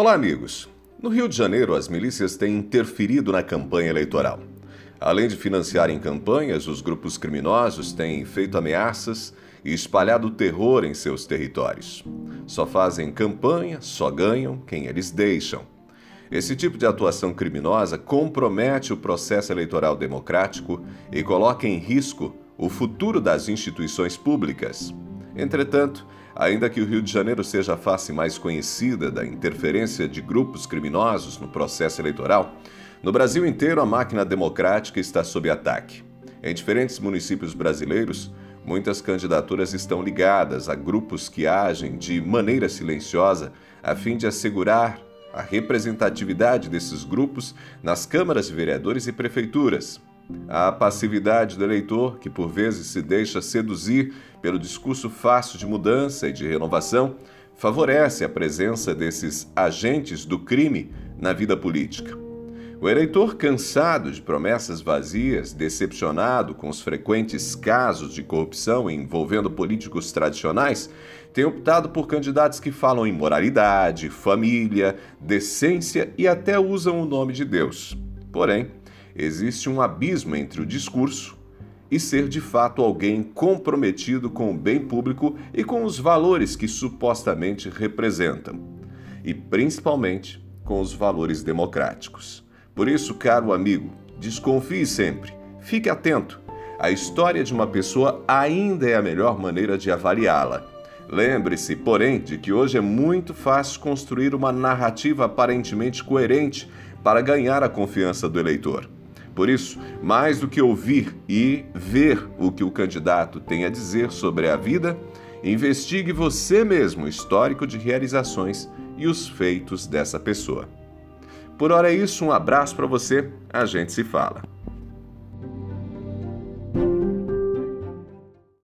Olá, amigos. No Rio de Janeiro, as milícias têm interferido na campanha eleitoral. Além de financiarem campanhas, os grupos criminosos têm feito ameaças e espalhado terror em seus territórios. Só fazem campanha, só ganham quem eles deixam. Esse tipo de atuação criminosa compromete o processo eleitoral democrático e coloca em risco o futuro das instituições públicas. Entretanto, ainda que o Rio de Janeiro seja a face mais conhecida da interferência de grupos criminosos no processo eleitoral, no Brasil inteiro a máquina democrática está sob ataque. Em diferentes municípios brasileiros, muitas candidaturas estão ligadas a grupos que agem de maneira silenciosa a fim de assegurar a representatividade desses grupos nas câmaras de vereadores e prefeituras. A passividade do eleitor, que por vezes se deixa seduzir pelo discurso fácil de mudança e de renovação, favorece a presença desses agentes do crime na vida política. O eleitor, cansado de promessas vazias, decepcionado com os frequentes casos de corrupção envolvendo políticos tradicionais, tem optado por candidatos que falam em moralidade, família, decência e até usam o nome de Deus. Porém, existe um abismo entre o discurso e ser de fato alguém comprometido com o bem público e com os valores que supostamente representam, e principalmente com os valores democráticos. Por isso, caro amigo, desconfie sempre, fique atento. A história de uma pessoa ainda é a melhor maneira de avaliá-la. Lembre-se, porém, de que hoje é muito fácil construir uma narrativa aparentemente coerente para ganhar a confiança do eleitor. Por isso, mais do que ouvir e ver o que o candidato tem a dizer sobre a vida, investigue você mesmo o histórico de realizações e os feitos dessa pessoa. Por hora é isso, um abraço para você, a gente se fala.